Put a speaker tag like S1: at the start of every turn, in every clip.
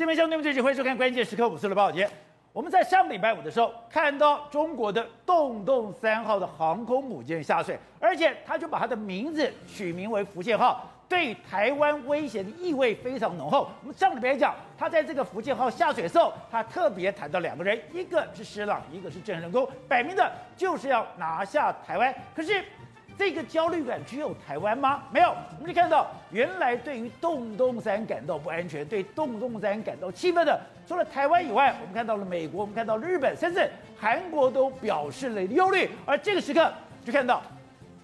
S1: 新闻兄弟们，这集欢迎收看关键时刻五四的报捷。我们在上礼拜五的时候看到中国的洞洞三号的航空母舰下水，而且他就把它的名字取名为福建号，对台湾威胁的意味非常浓厚。我们上礼拜讲，他在这个福建号下水的时候，他特别谈到两个人，一个是施琅，一个是郑成功，摆明的就是要拿下台湾。可是。这个焦虑感只有台湾吗？没有，我们就看到，原来对于洞洞山感到不安全，对洞洞山感到气愤的，除了台湾以外，我们看到了美国，我们看到了日本，甚至韩国都表示了忧虑。而这个时刻，就看到。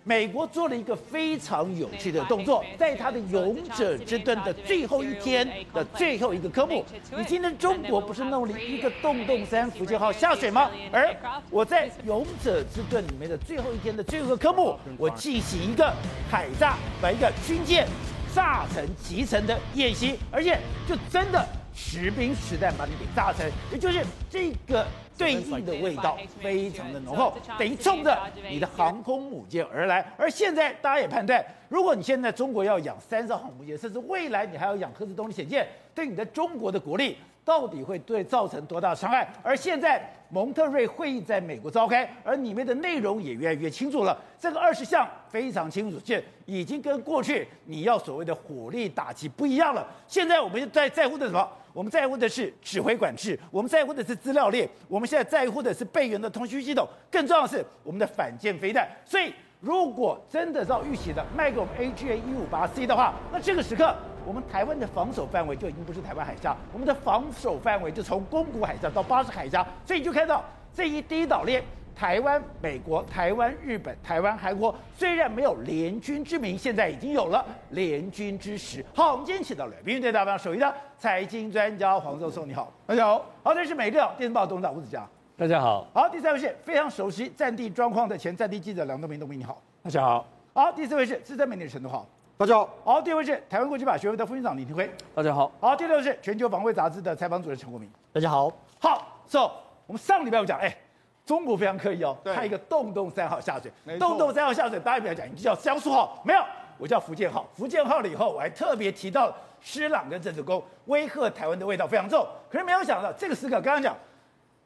S1: 美国做了一个非常有趣的动作，在他的勇者之盾的最后一天的最后一个科目，你今天中国不是弄了一个洞洞山福建号下水吗？而我在勇者之盾里面的最后一天的最后一个科目，我进行一个海炸，把一个军舰炸成集成的演习，而且就真的实兵实弹把你给炸成，也就是这个。对应的味道非常的浓厚，等于冲着你的航空母舰而来。而现在大家也判断，如果你现在中国要养三艘航母舰，甚至未来你还要养核子动力潜舰，对你的中国的国力到底会对造成多大伤害？而现在蒙特瑞会议在美国召开，而里面的内容也越来越清楚了。这个二十项非常清楚，现已经跟过去你要所谓的火力打击不一样了。现在我们在在乎的什么？我们在乎的是指挥管制，我们在乎的是资料链，我们现在在乎的是备援的通讯系统，更重要的是我们的反舰飞弹。所以，如果真的照预期的卖给我们 AGA 一五八 C 的话，那这个时刻我们台湾的防守范围就已经不是台湾海峡，我们的防守范围就从宫古海峡到巴士海峡。所以你就看到这一第一岛链。台湾、美国、台湾、日本、台湾、韩国，虽然没有联军之名，现在已经有了联军之实。好，我们今天请到了民进党代表首席的财经专家黄教授，你好，大家好。好，这是美丽岛电视报董事长吴子佳，
S2: 大家好。
S1: 好，第三位是非常熟悉战地状况的前战地记者梁东明，东明你好，
S2: 大家好。
S1: 好，第四位是资深媒体陈东浩，
S3: 大家好。
S1: 好，第五位是台湾国际法学会的副院长李廷辉，
S2: 大家好。
S1: 好，第六位是全球防卫杂志的采访主任陈国明，
S2: 大家好。
S1: 好，So，我们上礼拜有讲，哎。中国非常刻意哦，派一个洞洞三号下水，洞洞三号下水，大家不要讲，你就叫江苏号，没有，我叫福建号。福建号了以后，我还特别提到施琅跟郑成功威吓台湾的味道非常重。可是没有想到，这个时刻刚刚讲，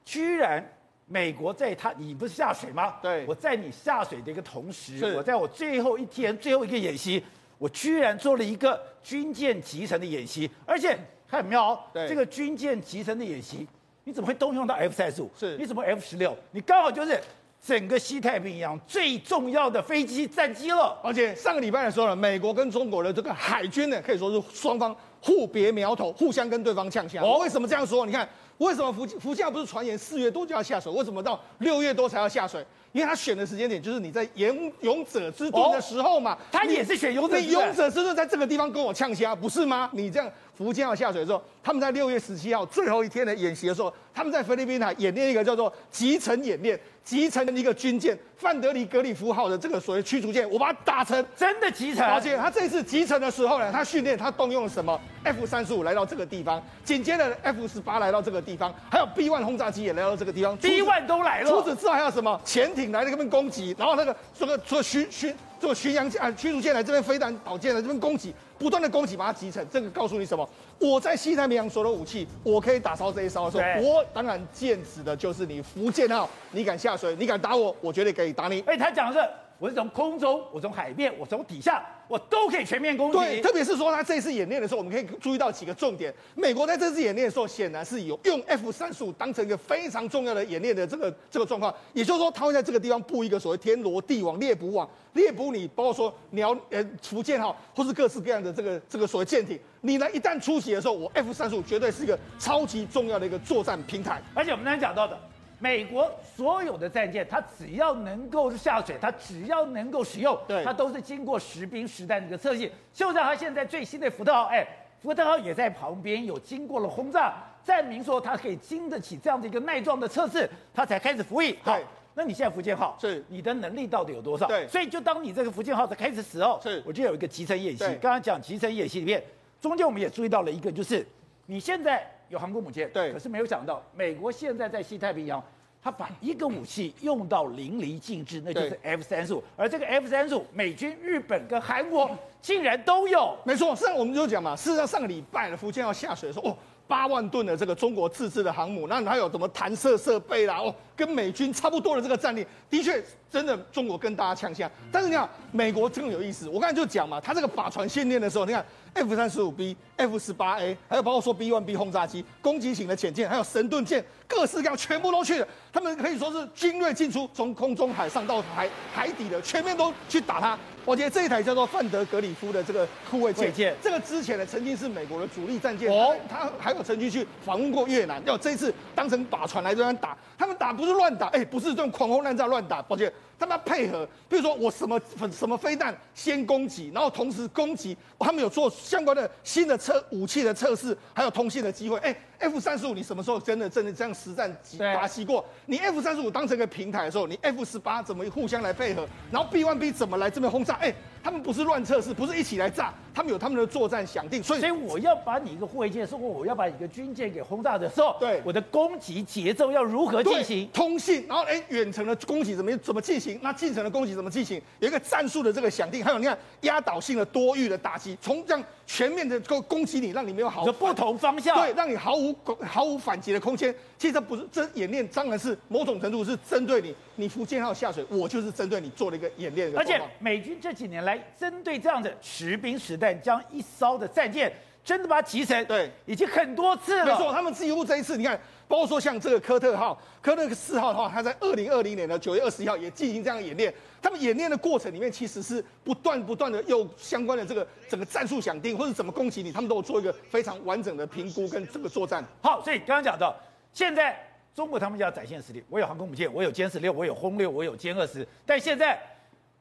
S1: 居然美国在他，你不是下水吗？
S3: 对，
S1: 我在你下水的一个同时，我在我最后一天最后一个演习，我居然做了一个军舰集成的演习，而且很妙哦，这个军舰集成的演习。你怎么会动用到 F 三十五？
S3: 是，
S1: 你怎么 F 十六？你刚好就是整个西太平洋最重要的飞机战机了。
S3: 而且上个礼拜的时候呢，美国跟中国的这个海军呢，可以说是双方互别苗头，互相跟对方呛枪。哦，为什么这样说？你看，为什么福福建不是传言四月多就要下水？为什么到六月多才要下水？因为他选的时间点就是你在勇勇者之盾的时候嘛。
S1: 他也是选勇者，
S3: 勇者之盾在这个地方跟我呛虾，不是吗？你这样。福建号下水的时候，他们在六月十七号最后一天的演习的时候，他们在菲律宾海演练一个叫做集成演练，集成的一个军舰范德里格里夫号的这个所谓驱逐舰，我把它打成
S1: 真的集成。
S3: 而且他这次集成的时候呢，他训练他动用了什么？F 三十五来到这个地方，紧接着 F 十八来到这个地方，还有 B 万轰炸机也来到这个地方
S1: ，B 万都来了。
S3: 除此之外还有什么？潜艇来这边攻击，然后那个这个做巡巡。这个巡洋舰啊，驱逐舰来这边飞弹导舰来这边攻击，不断的攻击，把它击沉。这个告诉你什么？我在西太平洋所有的武器，我可以打烧这一艘的时候，我当然剑指的就是你福建号。你敢下水，你敢打我，我绝对可以打你。
S1: 哎，他讲的是，我是从空中，我从海面，我从底下。我都可以全面攻击。
S3: 对，特别是说他这次演练的时候，我们可以注意到几个重点。美国在这次演练的时候，显然是有用 F 三十五当成一个非常重要的演练的这个这个状况。也就是说，他会在这个地方布一个所谓天罗地网、猎捕网，猎捕你，包括说鸟呃福建号或是各式各样的这个这个所谓舰艇。你呢一旦出席的时候，我 F 三十五绝对是一个超级重要的一个作战平台。
S1: 而且我们刚才讲到的。美国所有的战舰，它只要能够下水，它只要能够使用，
S3: 对，
S1: 它都是经过实兵实弹的一个测试。就像它现在最新的福特号，哎，福特号也在旁边有经过了轰炸，证明说它可以经得起这样的一个耐撞的测试，它才开始服役。好，那你现在福建号
S3: 是你
S1: 的能力到底有多少？
S3: 对，
S1: 所以就当你这个福建号在开始时候，
S3: 是
S1: 我就有一个集成演习。刚刚讲集成演习里面，中间我们也注意到了一个，就是你现在有航空母舰，
S3: 对，
S1: 可是没有想到美国现在在西太平洋。他把一个武器用到淋漓尽致，那就是 F 三十五。而这个 F 三十五，美军、日本跟韩国竟然都有。
S3: 没错，实际上我们就讲嘛，事实上上个礼拜的福建要下水的时候，哦，八万吨的这个中国自制的航母，那还有什么弹射设备啦，哦，跟美军差不多的这个战力，的确真的中国跟大家呛下。但是你看美国更有意思，我刚才就讲嘛，他这个法船训练的时候，你看 F 三十五 B、F 十八 A，还有包括说 B one B 轰炸机、攻击型的潜舰，还有神盾舰，各式各样全部都去了。他们可以说是精锐进出，从空中、海上到海海底的，全面都去打它。我觉得这一台叫做范德格里夫的这个护卫舰，这个之前呢曾经是美国的主力战舰，哦，他还有曾经去访问过越南，要这一次当成靶船来这边打，他们打不是乱打，哎，不是这种狂轰滥炸乱打，抱歉。他们要配合，比如说我什么什么飞弹先攻击，然后同时攻击，他们有做相关的新的测武器的测试，还有通信的机会。哎，F 三十五你什么时候真的真的这样实战打击过？你 F 三十五当成一个平台的时候，你 F 十八怎么互相来配合？然后 B one B 怎么来这边轰炸？哎，他们不是乱测试，不是一起来炸，他们有他们的作战想定。所以，
S1: 所以我要把你一个护卫舰，是我要把一个军舰给轰炸的时候，
S3: 对，
S1: 我的攻击节奏要如何进行？
S3: 通信，然后哎，远程的攻击怎么怎么进行？那近程的攻击。怎么进行？有一个战术的这个想定，还有你看压倒性的多域的打击，从这样全面的攻攻击你，让你没有好
S1: 不同方向，
S3: 对，让你毫无毫无反击的空间。其实这不是这演练，当然是某种程度是针对你，你福建号下水，我就是针对你做了一个演练。
S1: 而且美军这几年来针对这样的实兵实弹，将一艘的战舰真的把它击沉，
S3: 对，
S1: 已经很多次了。
S3: 没错，他们几乎这一次，你看。包括说像这个科特号、科特四号的话，它在二零二零年的九月二十一号也进行这样的演练。他们演练的过程里面，其实是不断不断的用相关的这个整个战术想定，或者怎么攻击你，他们都有做一个非常完整的评估跟这个作战。
S1: 好，所以刚刚讲到，现在中国他们要展现实力，我有航空母舰，我有歼十六，我有轰六，我有歼二十，但现在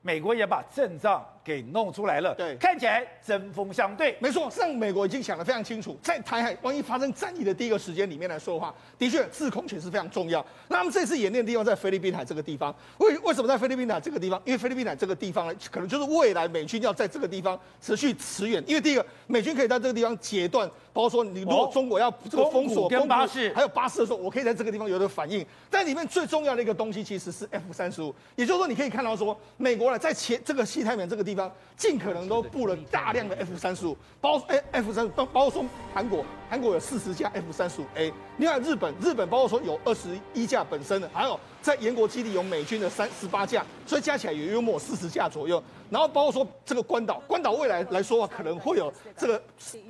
S1: 美国也把阵仗。给弄出来了，
S3: 对，
S1: 看起来针锋相对，
S3: 没错。像美国已经想得非常清楚，在台海万一发生战役的第一个时间里面来说的话，的确制空权是非常重要。那他们这次演练的地方在菲律宾海这个地方，为为什么在菲律宾海这个地方？因为菲律宾海这个地方呢，可能就是未来美军要在这个地方持续驰援。因为第一个，美军可以在这个地方截断，包括说你如果中国要这个封锁
S1: 跟巴士，
S3: 还有巴士的时候，我可以在这个地方有的反应。但里面最重要的一个东西其实是 F 三十五，也就是说你可以看到说，美国呢在前这个西太平洋这个地方尽可能。都布了大量的 F 三十五，包哎 F 三十五，包括说韩国，韩国有四十架 F 三十五 A，另外日本，日本包括说有二十一架本身的，还有在延国基地有美军的三十八架，所以加起来也约莫四十架左右。然后包括说这个关岛，关岛未来来说的话，可能会有这个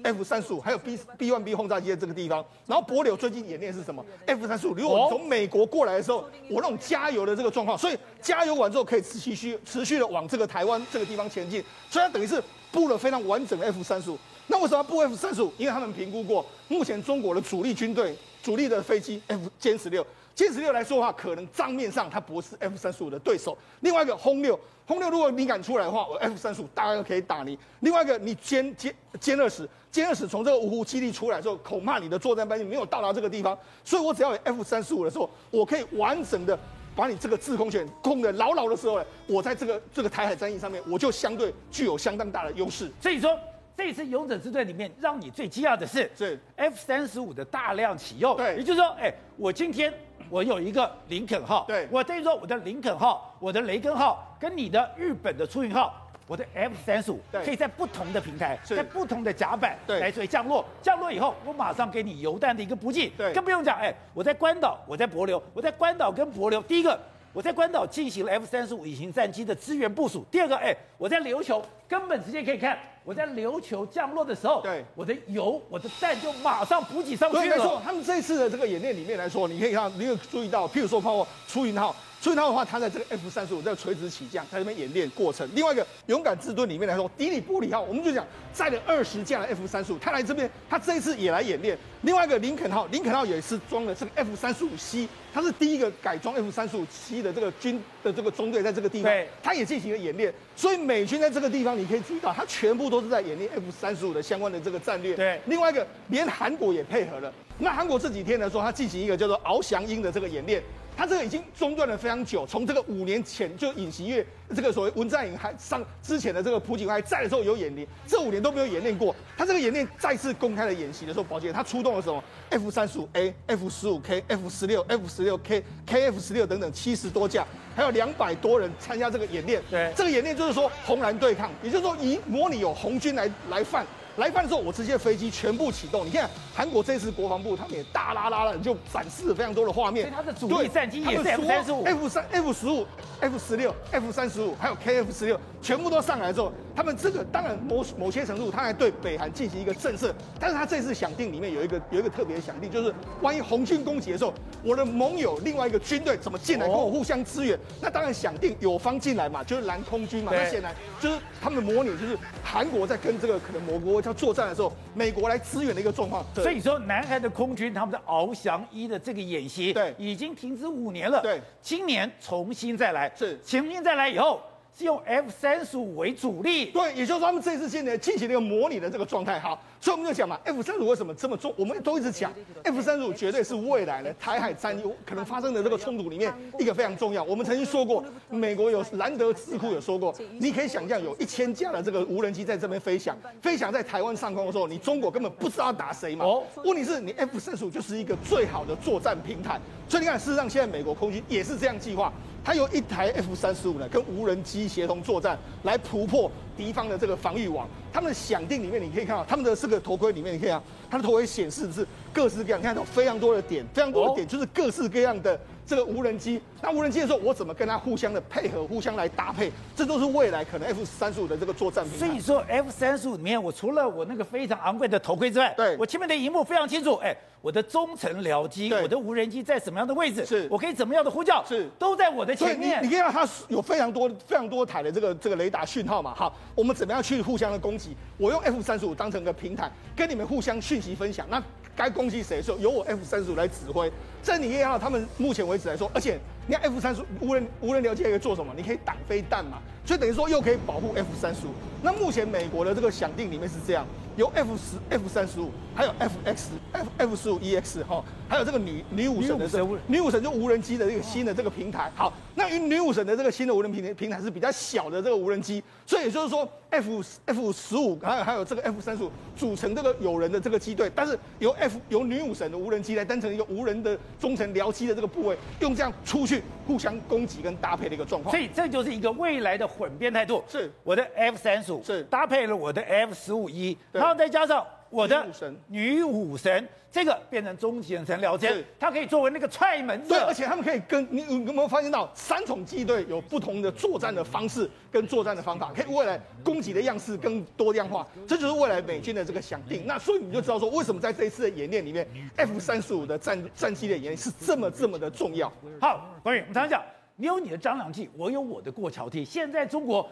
S3: F 三十五，还有 B B one B 轰炸机的这个地方。然后帛琉最近演练是什么？F 三十五，如果从美国过来的时候，我那种加油的这个状况，所以加油完之后可以持续持续的往这个台湾这个地方前进，所以等于是布了非常完整的 F 三十五。那为什么布 F 三十五？因为他们评估过，目前中国的主力军队、主力的飞机 F 歼十六。歼十六来说的话，可能账面上它不是 F 三十五的对手。另外一个轰六，轰六如果你敢出来的话，我 F 三十五大概可以打你。另外一个你歼歼歼二十，歼二十从这个芜湖基地出来之后，恐怕你的作战半径没有到达这个地方。所以我只要有 F 三十五的时候，我可以完整的把你这个制空权控得牢牢的时候，我在这个这个台海战役上面，我就相对具有相当大的优势。
S1: 所以说。这次勇者之队里面，让你最惊讶的是，
S3: 是
S1: F 三十五的大量启用。
S3: 对，
S1: 也就是说，哎，我今天我有一个林肯号，
S3: 对，
S1: 我等于说我的林肯号、我的雷根号跟你的日本的出云号，我的 F 三十五可以在不同的平台，在不同的甲板来做降落。降落以后，我马上给你油弹的一个补给。
S3: 对，
S1: 更不用讲，哎，我在关岛，我在帛琉，我在关岛跟帛琉，第一个。我在关岛进行了 F 三十五隐形战机的支援部署。第二个，哎，我在琉球根本直接可以看，我在琉球降落的时候，
S3: 对，
S1: 我的油、我的弹就马上补给上去了。
S3: 对，没错，他们这次的这个演练里面来说，你可以看，你有注意到，譬如说，包括出云号。所以他的话，他在这个 F 三十五在垂直起降，在这边演练过程。另外一个勇敢之盾里面来说，迪里布里号，我们就讲载了二十架的 F 三十五，他来这边，他这一次也来演练。另外一个林肯号，林肯号也是装了这个 F 三十五 C，它是第一个改装 F 三十五 C 的这个军的这个中队，在这个地方，它也进行了演练。所以美军在这个地方，你可以注意到，它全部都是在演练 F 三十五的相关的这个战略。
S1: 对，
S3: 另外一个连韩国也配合了。那韩国这几天来说，它进行一个叫做翱翔鹰的这个演练。它这个已经中断了非常久，从这个五年前就尹锡悦这个所谓文在寅还上之前的这个朴槿惠还在的时候有演练，这五年都没有演练过。他这个演练再次公开的演习的时候，宝杰他出动了什么？F 三十五 A、F 十五 K、F 十六、F 十六 K、KF 十六等等七十多架，还有两百多人参加这个演练。
S1: 对，
S3: 这个演练就是说红蓝对抗，也就是说以模拟有红军来来犯。来犯的时候，我这些飞机全部启动。你看韩国这次国防部他们也大拉拉的就展示了非常多的画面。
S1: 所以它的主力战机也是 F 三十五、
S3: F 三、F 十五、F 十六、F 三十五，还有 KF 十六，全部都上来之后，他们这个当然某某些程度，他还对北韩进行一个震慑。但是他这次想定里面有一个有一个特别的响定，就是万一红军攻击的时候，我的盟友另外一个军队怎么进来跟我互相支援？那当然想定友方进来嘛，就是蓝空军嘛。那显然就是他们的模拟，就是韩国在跟这个可能某国要作战的时候，美国来支援的一个状况。
S1: 所以说，南韩的空军他们的翱翔一的这个演习，
S3: 对，
S1: 已经停止五年了。
S3: 对，
S1: 今年重新再来，
S3: 是
S1: 重新再来以后。是用 F 三十五为主力，
S3: 对，也就是说他们这次现在进行了一个模拟的这个状态。哈，所以我们就讲嘛，F 三十五为什么这么重？我们都一直讲，F 三十五绝对是未来的台海战有可能发生的这个冲突里面一个非常重要。我们曾经说过，美国有兰德智库有说过，你可以想象有一千架的这个无人机在这边飞翔，飞翔在台湾上空的时候，你中国根本不知道打谁嘛。哦，问题是你 F 三十五就是一个最好的作战平台。所以你看，事实上现在美国空军也是这样计划。它有一台 F 三十五呢，跟无人机协同作战，来突破敌方的这个防御网。他们的响定里面，你可以看到他们的这个头盔里面，你可以看，它的头盔显示的是各式各样，你看到非常多的点，非常多的点，就是各式各样的这个无人机。那无人机的时候，我怎么跟它互相的配合，互相来搭配？这都是未来可能 F 三十五的这个作战。
S1: 所以说，F 三十五里面，我除了我那个非常昂贵的头盔之外，
S3: 对，
S1: 我前面的荧幕非常清楚，哎。我的中程僚机，我的无人机在什么样的位置？
S3: 是，
S1: 我可以怎么样的呼叫？
S3: 是，
S1: 都在我的前面。
S3: 你你看到它有非常多非常多台的这个这个雷达讯号嘛？好，我们怎么样去互相的攻击？我用 F 三十五当成个平台，跟你们互相讯息分享。那该攻击谁的时候，由我 F 三十五来指挥。这你可以看到，他们目前为止来说，而且你看 F 三十五无人无人僚机可以做什么？你可以挡飞弹嘛？所以等于说又可以保护 F 三十五。那目前美国的这个响定里面是这样。有 F 十、F 三十五，还有 F X、F F 十五 E X 哈，还有这个女女武神的这个女武神就无人机的这个新的这个平台。好，那与女武神的这个新的无人平台平台是比较小的这个无人机，所以也就是说 F F 十五还有还有这个 F 三十五组成这个有人的这个机队，但是由 F 由女武神的无人机来当成一个无人的中程僚机的这个部位，用这样出去互相攻击跟搭配的一个状况。
S1: 所以这就是一个未来的混编态度。
S3: 是
S1: 我的 F 三十五
S3: 是搭
S1: 配了我的 F 十五 E，然后再加上。我的女武神，这个变成中程僚机，它可以作为那个踹门子。
S3: 对，而且他们可以跟你有没有发现到三重机队有不同的作战的方式跟作战的方法，可以未来攻击的样式更多样化。这就是未来美军的这个想定。那所以你就知道说，为什么在这一次的演练里面，F 三十五的战战机的演练是这么这么的重要。
S1: 好，关宇，我们常常讲，你有你的张良计，我有我的过桥梯。现在中国。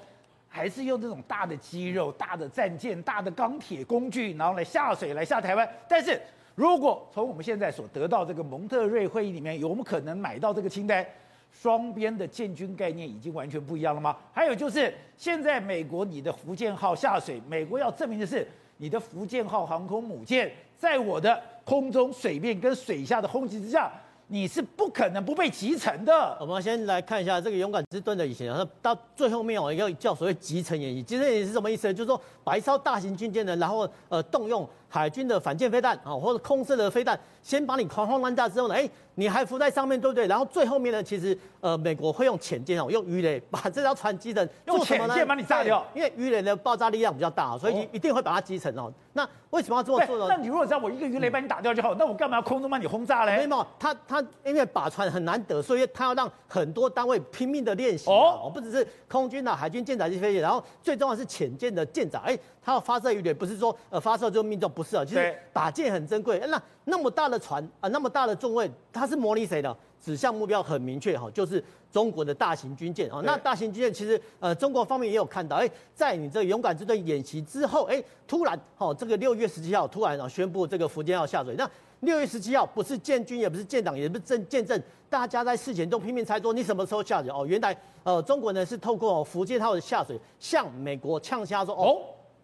S1: 还是用这种大的肌肉、大的战舰、大的钢铁工具，然后来下水来下台湾。但是如果从我们现在所得到这个蒙特瑞会议里面，有我们可能买到这个清单，双边的建军概念已经完全不一样了吗？还有就是现在美国你的福建号下水，美国要证明的是你的福建号航空母舰在我的空中、水面跟水下的轰击之下。你是不可能不被集成的。
S2: 我们先来看一下这个勇敢之盾的以前，到最后面哦，一个叫所谓集成演习。集成演习是什么意思呢？就是说把一艘大型军舰呢，然后呃动用海军的反舰飞弹啊，或者空射的飞弹，先把你狂轰乱炸之后呢，哎。你还浮在上面，对不对？然后最后面呢，其实呃，美国会用潜舰哦，用鱼雷把这条船击沉，
S1: 用潜舰把你炸掉。
S2: 因为鱼雷的爆炸力量比较大，所以一定会把它击沉哦。那为什么要这么做呢？
S1: 那你如果知道我一个鱼雷把你打掉就好，那我干嘛要空中把你轰炸嘞？
S2: 没有，他他因为把船很难得，所以他要让很多单位拼命的练习哦，不只是空军啊、海军舰载机飞行，然后最重要是潜舰的舰长，哎，他要发射鱼雷，不是说呃发射就命中，不是啊，其实打舰很珍贵。那那么大的船啊，那么大的重位，它是模拟谁的？指向目标很明确哈，就是中国的大型军舰啊。那大型军舰其实呃，中国方面也有看到，哎，在你这个勇敢之队演习之后，哎，突然哈，这个六月十七号突然啊宣布这个福建号下水。那六月十七号不是建军，也不是建党，也不是建建政，大家在事前都拼命猜说你什么时候下水哦。原来呃，中国呢是透过福建号的下水向美国呛虾说哦，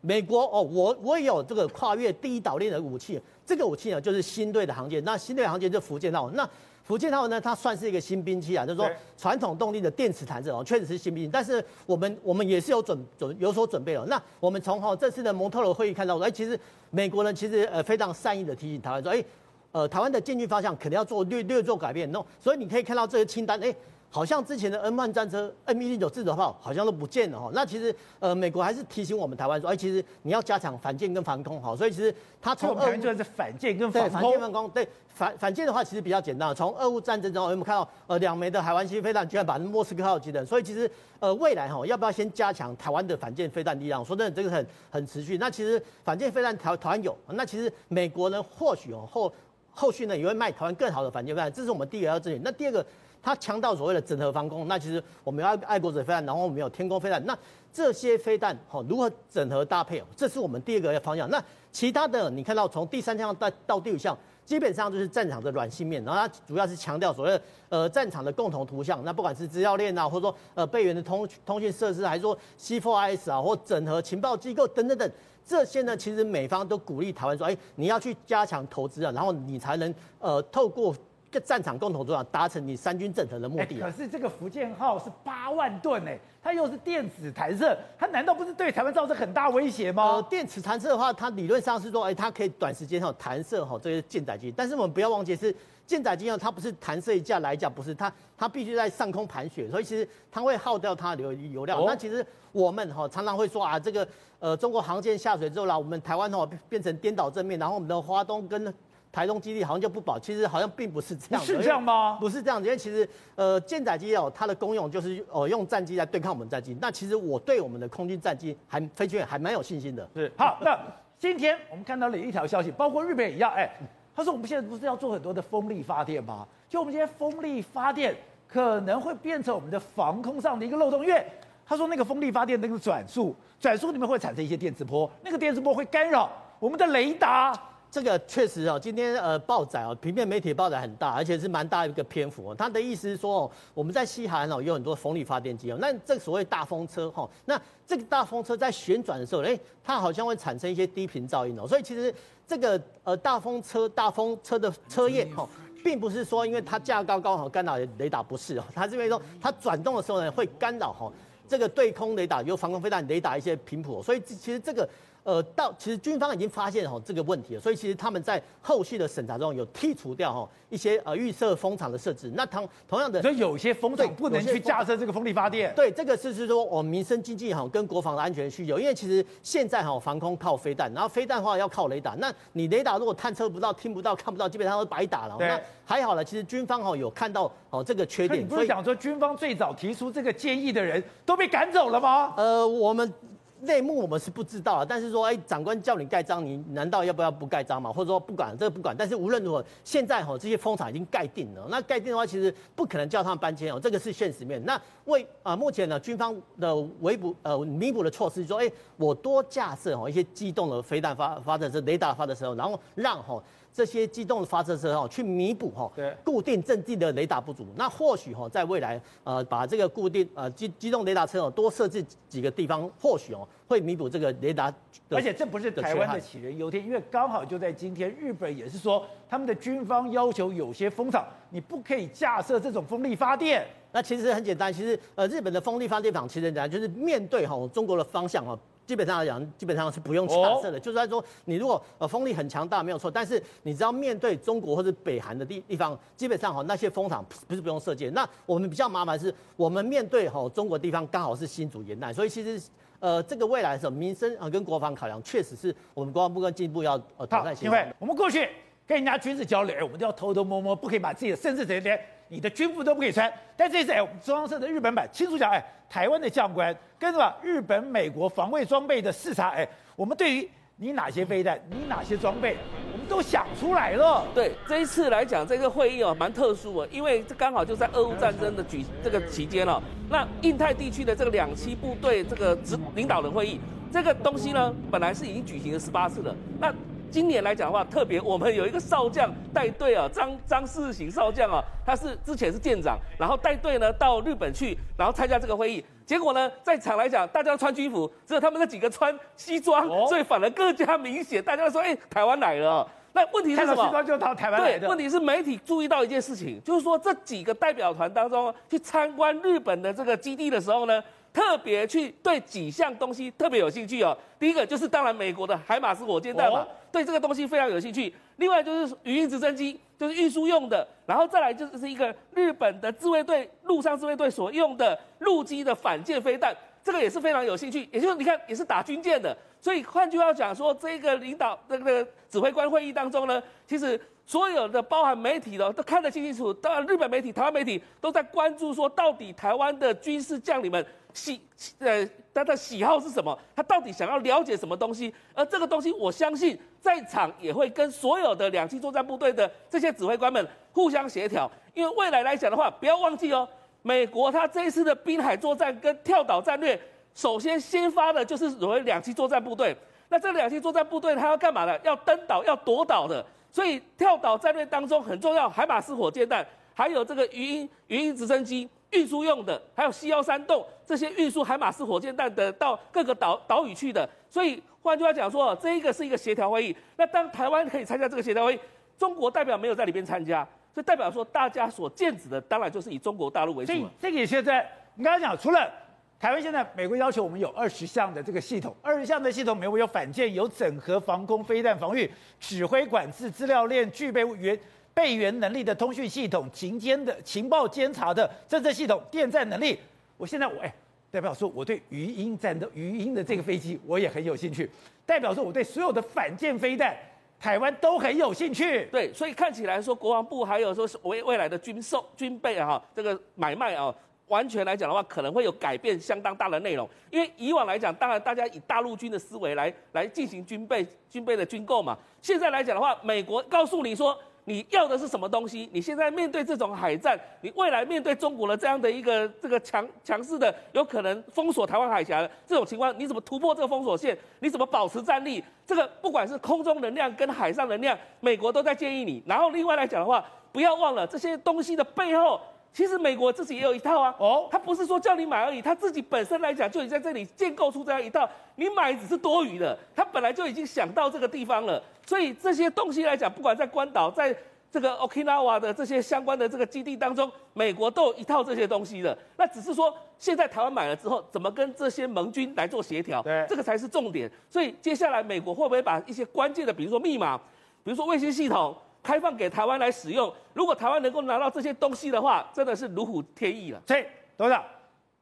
S2: 美国哦，我我也有这个跨越第一岛链的武器，这个武器呢就是新队的航舰，那新队航舰就是福建号那。福建号呢，它算是一个新兵器啊，就是说传统动力的电磁弹射哦，确实是新兵器。但是我们我们也是有准准有所准备了。那我们从哈这次的蒙特罗会议看到，哎，其实美国呢，其实呃非常善意的提醒台湾说，哎，呃台湾的建军方向可能要做略略做改变。那，所以你可以看到这个清单，哎，好像之前的 M1 战车、M109 自走炮好像都不见了哈。那其实呃，美国还是提醒我们台湾说，哎，其实你要加强反舰跟防空哈。所以其实它从
S1: 二就是反舰跟防空。
S2: 对，反舰防空。对，反反舰的话其实比较简单。从俄乌战争中，我们看到呃两枚的海湾型飞弹居然把莫斯科号击沉。所以其实呃未来哈要不要先加强台湾的反舰飞弹力量？说真的，这个很很持续。那其实反舰飞弹台台湾有，那其实美国呢或许哦后后续呢也会卖台湾更好的反舰飞弹，这是我们第一个要争取。那第二个。他强调所谓的整合防空，那其实我们要爱国者飞弹，然后我们有天弓飞弹，那这些飞弹哈如何整合搭配，这是我们第二个方向。那其他的你看到从第三项到到第五项，基本上就是战场的软性面，然后它主要是强调所谓的呃战场的共同图像，那不管是资料链啊，或者说呃备援的通通讯设施，还是说 C4IS 啊，或整合情报机构等等等，这些呢其实美方都鼓励台湾说，哎，你要去加强投资啊，然后你才能呃透过。个战场共同作战，达成你三军整合的目的。
S1: 可是这个福建号是八万吨哎，它又是电子弹射，它难道不是对台湾造成很大威胁吗？
S2: 呃，电子弹射的话，它理论上是说，哎，它可以短时间哈弹射哈这些舰载机。但是我们不要忘记，是舰载机啊，它不是弹射一架来一架，不是它，它必须在上空盘旋，所以其实它会耗掉它的油油料。哦、那其实我们哈常常会说啊，这个呃中国航舰下水之后啦，我们台湾哦变成颠倒正面，然后我们的华东跟。台东基地好像就不保，其实好像并不是这样。
S1: 是这样吗？
S2: 不是这样子，因为其实呃，舰载机哦，它的功用就是呃，用战机来对抗我们战机。那其实我对我们的空军战机还飞行员还蛮有信心的。
S1: 是好，那今天我们看到了一条消息，包括日本也一样，哎，他说我们现在不是要做很多的风力发电吗？就我们今天风力发电可能会变成我们的防空上的一个漏洞，因为他说那个风力发电那个转速，转速里面会产生一些电磁波，那个电磁波会干扰我们的雷达。
S2: 这个确实哦，今天呃报载哦，平面媒体报载很大，而且是蛮大一个篇幅哦。他的意思是说哦，我们在西海岸哦有很多风力发电机哦，那这个所谓大风车哈，那这个大风车在旋转的时候，哎，它好像会产生一些低频噪音哦。所以其实这个呃大风车大风车的车叶哈，并不是说因为它架高高哈干扰雷达不是哦，它是因为说它转动的时候呢会干扰哈这个对空雷达有防空飞弹雷达一些频谱，所以其实这个。呃，到其实军方已经发现哈这个问题了，所以其实他们在后续的审查中有剔除掉哈一些呃预设风场的设置。那同同样的，
S1: 所以有些风场不能去架设这个风力发电。
S2: 对，这个是是说我们民生经济哈跟国防的安全需求，因为其实现在哈防空靠飞弹，然后飞弹的话要靠雷达。那你雷达如果探测不到、听不到、看不到，基本上都白打了。
S1: 对
S2: 那还好了，其实军方哈有看到哦这个缺点。
S1: 你不是讲说军方最早提出这个建议的人都被赶走了吗？
S2: 呃，我们。内幕我们是不知道啊，但是说，哎，长官叫你盖章，你难道要不要不盖章嘛？或者说不管这个不管，但是无论如何，现在哈这些风场已经盖定了，那盖定的话，其实不可能叫他们搬迁哦，这个是现实面。那为啊，目前呢，军方的围补呃弥补的措施是说，哎，我多架设哈一些机动的飞弹发发射这雷达发的时候，然后让哈。这些机动的发射车哈，去弥补哈，固定阵地的雷达不足。那或许哈，在未来呃，把这个固定呃机机动雷达车哦，多设置几个地方，或许哦，会弥补这个雷达。
S1: 而且这不是台湾的杞人忧天，因为刚好就在今天，日本也是说，他们的军方要求有些风场你不可以架设这种风力发电。
S2: 那其实很简单，其实呃，日本的风力发电厂其实讲就是面对哈中国的方向哈。基本上来讲，基本上是不用架设的。就是说，你如果呃风力很强大没有错，但是你知道面对中国或者北韩的地地方，基本上哈那些风场不是不用设计。那我们比较麻烦是，我们面对哈中国地方刚好是新竹沿岸，所以其实呃这个未来的时候，民生啊跟国防考量确实是我们国防部跟经济部要呃妥善协调。
S1: 因为我们过去跟人家军事交流，我们都要偷偷摸摸，不可以把自己的甚至这些。你的军服都不可以穿，但这次哎，我们中央社的日本版清楚讲，哎，台湾的将官跟什么日本、美国防卫装备的视察，哎，我们对于你哪些飞弹、你哪些装备，我们都想出来了。
S4: 对，这一次来讲，这个会议哦，蛮特殊的，因为这刚好就在俄乌战争的举这个期间哦，那印太地区的这个两栖部队这个指领导人会议，这个东西呢，本来是已经举行了十八次了，那。今年来讲的话，特别我们有一个少将带队啊，张张世行少将啊，他是之前是舰长，然后带队呢到日本去，然后参加这个会议。结果呢，在场来讲，大家都穿军服，只有他们那几个穿西装，所以反而更加明显。大家都说，哎，台湾来了。那问题是什么？
S1: 西装就到台湾来的。
S4: 对，问题是媒体注意到一件事情，就是说这几个代表团当中去参观日本的这个基地的时候呢，特别去对几项东西特别有兴趣哦。第一个就是当然美国的海马斯火箭弹嘛，对这个东西非常有兴趣。另外就是语音直升机，就是运输用的，然后再来就是一个日本的自卫队陆上自卫队所用的陆基的反舰飞弹。这个也是非常有兴趣，也就是你看也是打军舰的，所以换句话讲说，这个领导这个指挥官会议当中呢，其实所有的包含媒体的都看得清清楚，当然日本媒体、台湾媒体都在关注说，到底台湾的军事将领们喜呃他的喜好是什么，他到底想要了解什么东西，而这个东西我相信在场也会跟所有的两栖作战部队的这些指挥官们互相协调，因为未来来讲的话，不要忘记哦。美国它这一次的滨海作战跟跳岛战略，首先先发的就是所谓两栖作战部队。那这两栖作战部队它要干嘛呢？要登岛、要夺岛的。所以跳岛战略当中很重要，海马斯火箭弹，还有这个鱼鹰鱼鹰直升机运输用的，还有 C 幺三洞这些运输海马斯火箭弹的到各个岛岛屿去的。所以换句话讲说，这一个是一个协调会议。那当台湾可以参加这个协调会议，中国代表没有在里边参加。这代表说，大家所剑指的当然就是以中国大陆为主。
S1: 所以这个也现在，你刚刚讲，除了台湾现在，美国要求我们有二十项的这个系统，二十项的系统，美国有反舰、有整合防空、飞弹防御、指挥管制、资料链、具备原备援能力的通讯系统、情监的情报监察的侦测系统、电战能力。我现在我哎，代表说我对鱼鹰战斗鱼鹰的这个飞机我也很有兴趣，代表说我对所有的反舰飞弹。台湾都很有兴趣，
S4: 对，所以看起来说国防部还有说是未未来的军售军备啊，这个买卖啊，完全来讲的话，可能会有改变相当大的内容。因为以往来讲，当然大家以大陆军的思维来来进行军备军备的军购嘛。现在来讲的话，美国告诉你说。你要的是什么东西？你现在面对这种海战，你未来面对中国的这样的一个这个强强势的，有可能封锁台湾海峡的这种情况，你怎么突破这个封锁线？你怎么保持战力？这个不管是空中能量跟海上能量，美国都在建议你。然后另外来讲的话，不要忘了这些东西的背后。其实美国自己也有一套啊，哦，他不是说叫你买而已，他自己本身来讲就已经在这里建构出这样一套，你买只是多余的，他本来就已经想到这个地方了，所以这些东西来讲，不管在关岛，在这个 Okinawa 的这些相关的这个基地当中，美国都有一套这些东西的，那只是说现在台湾买了之后，怎么跟这些盟军来做协调，对，这个才是重点。所以接下来美国会不会把一些关键的，比如说密码，比如说卫星系统。开放给台湾来使用，如果台湾能够拿到这些东西的话，真的是如虎添翼了。
S1: 所以，董事长，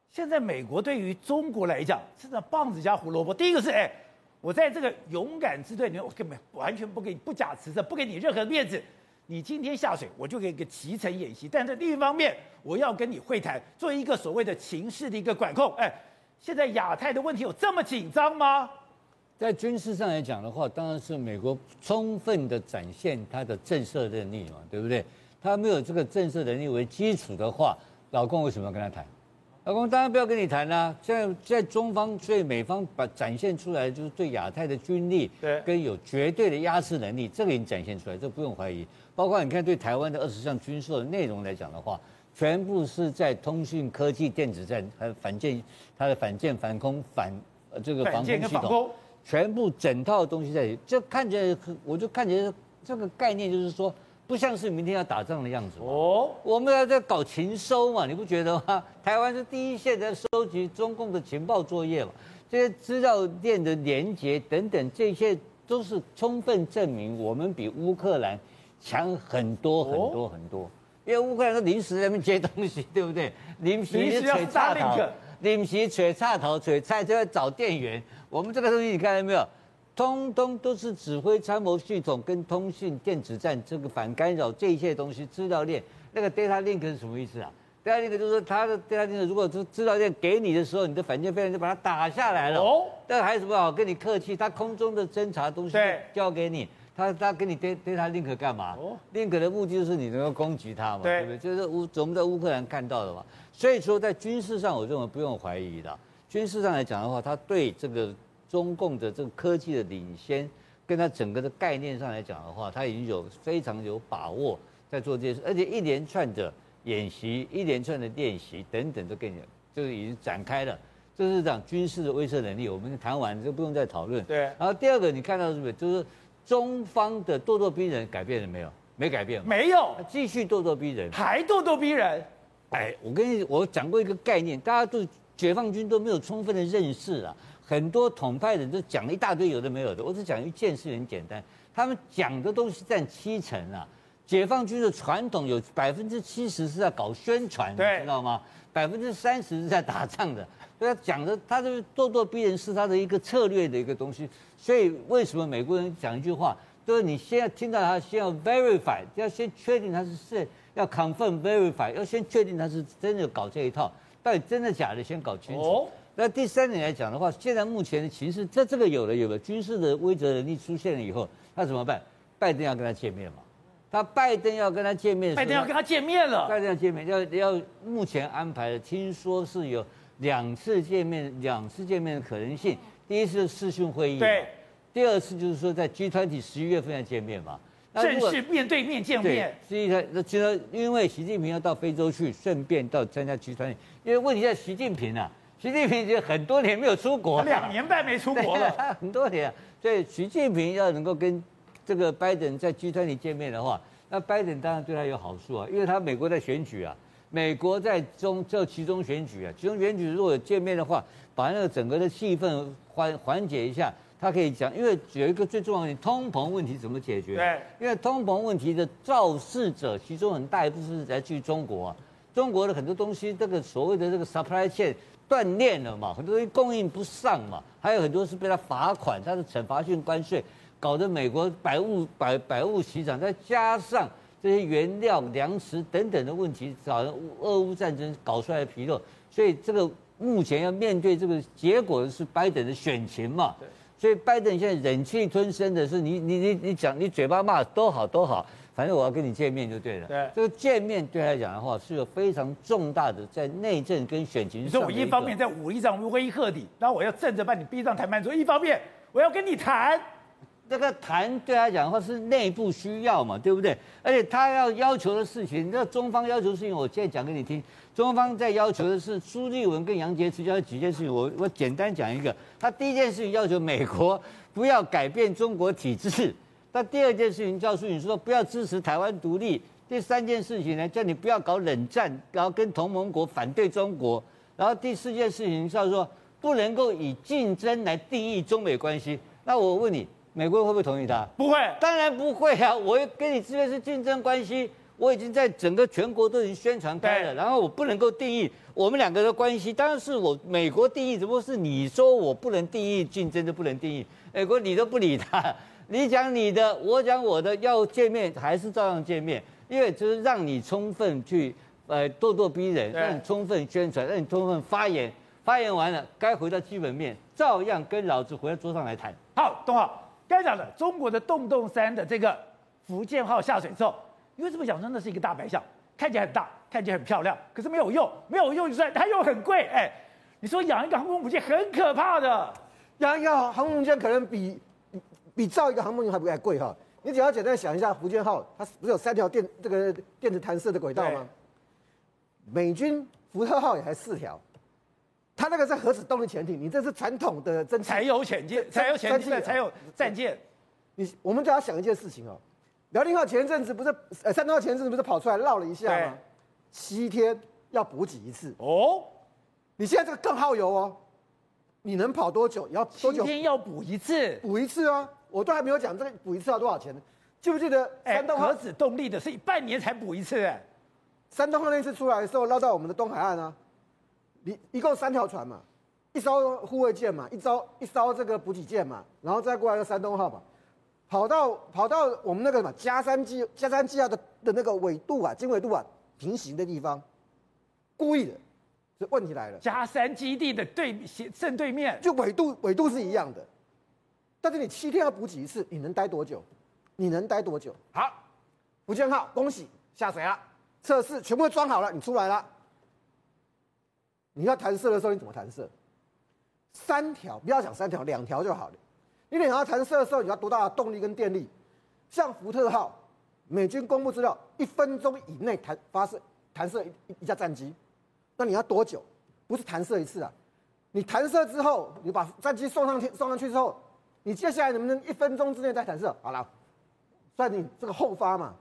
S1: 现在美国对于中国来讲，是那棒子加胡萝卜。第一个是，哎，我在这个勇敢之队里面，我根本完全不给你不假辞色，不给你任何面子。你今天下水，我就给一个骑乘演习。但在另一方面，我要跟你会谈，做一个所谓的情势的一个管控。哎，现在亚太的问题有这么紧张吗？
S5: 在军事上来讲的话，当然是美国充分的展现它的震慑能力嘛，对不对？他没有这个震慑能力为基础的话，老共为什么要跟他谈？老公当然不要跟你谈啦。现在在中方，所以美方把展现出来就是对亚太的军力，对，跟有绝对的压制能力，这个已经展现出来，这不用怀疑。包括你看对台湾的二十项军售的内容来讲的话，全部是在通讯科技、电子战，还有反舰，它的反舰、反空、反呃这个防空系统。全部整套东西在里，就看起来，我就看起来这个概念就是说，不像是明天要打仗的样子哦。我们要在搞情收嘛，你不觉得吗？台湾是第一线在收集中共的情报作业嘛，这些资料链的连接等等，这些都是充分证明我们比乌克兰强很多很多很多。因为乌克兰是临时在那边接东西，对不对？临时要插头，临时锤插头锤菜就要找电源。我们这个东西你看到没有？通通都是指挥参谋系统跟通讯电子战这个反干扰这一切东西资料链，那个 data link 是什么意思啊？data link 就是说它的 data link 如果是资料链给你的时候，你的反舰飞弹就把它打下来了。哦。但还有什么好跟你客气？它空中的侦察东西交给你，他他给你 data link 干嘛？哦。link 的目的就是你能够攻击它嘛，对不对？就是乌我们在乌克兰看到的嘛。所以说在军事上，我认为不用怀疑的。军事上来讲的话，他对这个中共的这个科技的领先，跟他整个的概念上来讲的话，他已经有非常有把握在做这些事，而且一连串的演习、一连串的练习等等都跟你就是已经展开了。这是讲军事的威慑能力，我们谈完就不用再讨论。对。然后第二个，你看到是不是就是中方的咄咄逼人改变了没有？没改变。
S1: 没有。
S5: 继续咄咄逼人。
S1: 还咄咄逼人。
S5: 哎，我跟你我讲过一个概念，大家都。解放军都没有充分的认识啊。很多统派人都讲了一大堆有的没有的，我只讲一件事很简单，他们讲的东西占七成啊。解放军的传统有百分之七十是在搞宣传，
S1: 你，
S5: 知道吗？百分之三十是在打仗的。所以他讲的，他的咄咄逼人是他的一个策略的一个东西。所以为什么美国人讲一句话，就是你先要听到他，先要 verify，要先确定他是是要 confirm verify，要先确定他是真的搞这一套，到底真的假的先搞清楚。哦、那第三点来讲的话，现在目前的情势，这这个有了有了军事的威慑能力出现了以后，那怎么办？拜登要跟他见面嘛？他拜登要跟他见面，
S1: 拜登要跟他见面了。
S5: 拜登要见面，要要目前安排的，听说是有两次见面，两次见面的可能性。第一次是视讯会议，
S1: 对。
S5: 第二次就是说在 G20 十一月份要见面嘛，
S1: 正式面对面见面。
S5: 实际上，那其实因为习近平要到非洲去，顺便到参加集团。因为问题在习近平啊，习近平已经很多年没有出国，
S1: 两年半没出国了，
S5: 很多年。所以习近平要能够跟。这个拜登在集团里见面的话，那拜登当然对他有好处啊，因为他美国在选举啊，美国在中这其中选举啊，其中选举如果有见面的话，把那个整个的气氛缓缓解一下，他可以讲，因为有一个最重要的通膨问题怎么解决？
S1: 对，
S5: 因为通膨问题的肇事者其中很大一部分是来自于中国啊，中国的很多东西这个所谓的这个 supply chain 断链了嘛，很多东西供应不上嘛，还有很多是被他罚款，他的惩罚性关税。搞得美国百物百百物齐涨，再加上这些原料、粮食等等的问题，搞得俄乌战争搞出来的纰漏，所以这个目前要面对这个结果的是拜登的选情嘛？对。所以拜登现在忍气吞声的是你你你你讲你嘴巴骂都好都好，反正我要跟你见面就对了。
S1: 对。
S5: 这个见面对他来讲的话是有非常重大的在内政跟选情上。你
S1: 说我一方面在武力上威吓你，然后我要正着把你逼上谈判桌，一方面我要跟你谈。
S5: 这个谈对他讲的话是内部需要嘛，对不对？而且他要要求的事情，那中方要求的事情，我现在讲给你听。中方在要求的是苏立文跟杨洁篪要几件事情，我我简单讲一个。他第一件事情要求美国不要改变中国体制，那第二件事情告诉你说不要支持台湾独立，第三件事情呢叫你不要搞冷战，然后跟同盟国反对中国，然后第四件事情叫做不能够以竞争来定义中美关系。那我问你。美国会不会同意他？
S1: 不会，
S5: 当然不会啊！我跟你之间是竞争关系，我已经在整个全国都已经宣传开了，然后我不能够定义我们两个的关系，当然是我美国定义，只不过是你说我不能定义竞争就不能定义。美国你都不理他，你讲你的，我讲我的，要见面还是照样见面，因为就是让你充分去呃咄咄逼人，让你充分宣传，让你充分发言，发言完了该回到基本面，照样跟老子回到桌上来谈。
S1: 好，董浩。刚才讲的中国的洞洞山的这个福建号下水之后，因为这么讲，真的是一个大白象，看起来很大，看起来很漂亮，可是没有用，没有用就算它又很贵，哎，你说养一个航空母舰很可怕的，
S6: 养一个航空母舰可能比比造一个航空母舰还不还贵哈。你只要简单想一下，福建号它不是有三条电这个电子弹射的轨道吗？美军福特号也还四条。它那个是核子动力潜艇，你这是传统的真
S1: 柴油潜舰，柴油潜艇，柴油战舰。
S6: 你我们就要想一件事情哦，辽宁号前一阵子不是，呃，山东号前一阵子不是跑出来绕了一下吗？七天要补给一次哦。你现在这个更耗油哦，你能跑多久？要多久？
S1: 七天要补一次，
S6: 补一次啊！我都还没有讲这个补一次要多少钱呢？记不记得山东号
S1: 核子动力的是半年才补一次哎。
S6: 山东号那次出来的时候绕到我们的东海岸啊。你一共三条船嘛，一艘护卫舰嘛，一艘一艘这个补给舰嘛，然后再过来个山东号吧，跑到跑到我们那个什么加山基加山基号的的那个纬度啊经纬度啊平行的地方，故意的，这问题来了。
S1: 加山基地的对正对面，
S6: 就纬度纬度是一样的，但是你七天要补给一次，你能待多久？你能待多久？好，福建号恭喜下水了，测试全部都装好了，你出来了。你要弹射的时候，你怎么弹射？三条，不要讲三条，两条就好了。你两条弹射的时候，你要多大的动力跟电力？像福特号，美军公布资料，一分钟以内弹发射弹射一一架战机，那你要多久？不是弹射一次啊，你弹射之后，你把战机送上去送上去之后，你接下来能不能一分钟之内再弹射？好了，算你这个后发嘛，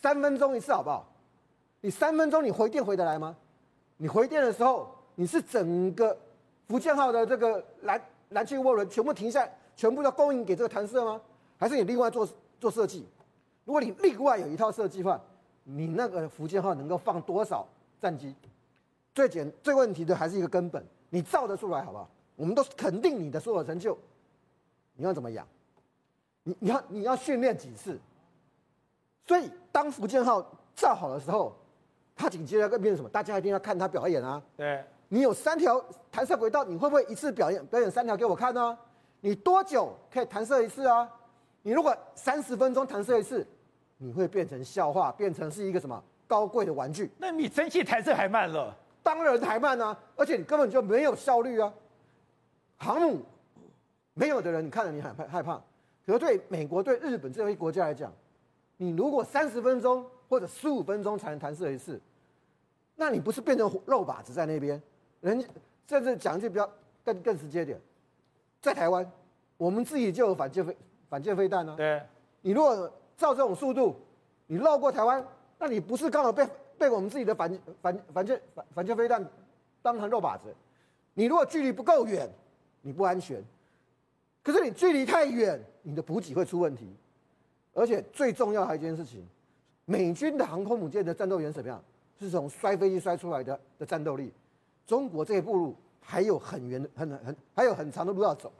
S6: 三分钟一次好不好？你三分钟你回电回得来吗？你回电的时候。你是整个福建号的这个燃燃气涡轮全部停下，全部要供应给这个弹射吗？还是你另外做做设计？如果你另外有一套设计的话，你那个福建号能够放多少战机？最简最问题的还是一个根本，你造得出来好不好？我们都肯定你的所有成就，你要怎么养？你你要你要训练几次？所以当福建号造好的时候，它紧接着要变成什么？大家一定要看它表演啊！
S1: 对，
S6: 你有三条弹射轨道，你会不会一次表演表演三条给我看呢、啊？你多久可以弹射一次啊？你如果三十分钟弹射一次，你会变成笑话，变成是一个什么高贵的玩具？
S1: 那你蒸汽弹射还慢了，
S6: 当然还慢啊！而且你根本就没有效率啊！航母没有的人，你看了你很害害怕。可是对美国、对日本这些国家来讲，你如果三十分钟或者十五分钟才能弹射一次，那你不是变成肉靶子在那边？人甚至讲一句比较更更直接点，在台湾，我们自己就有反舰飞反舰飞弹呢。
S1: 对，
S6: 你如果照这种速度，你绕过台湾，那你不是刚好被被我们自己的反反反舰反反舰飞弹当成肉靶子？你如果距离不够远，你不安全。可是你距离太远，你的补给会出问题。而且最重要还有一件事情，美军的航空母舰的战斗员怎么样？是从摔飞机摔出来的的战斗力。中国这一步路还有很远的、很、很很还有很长的路要走。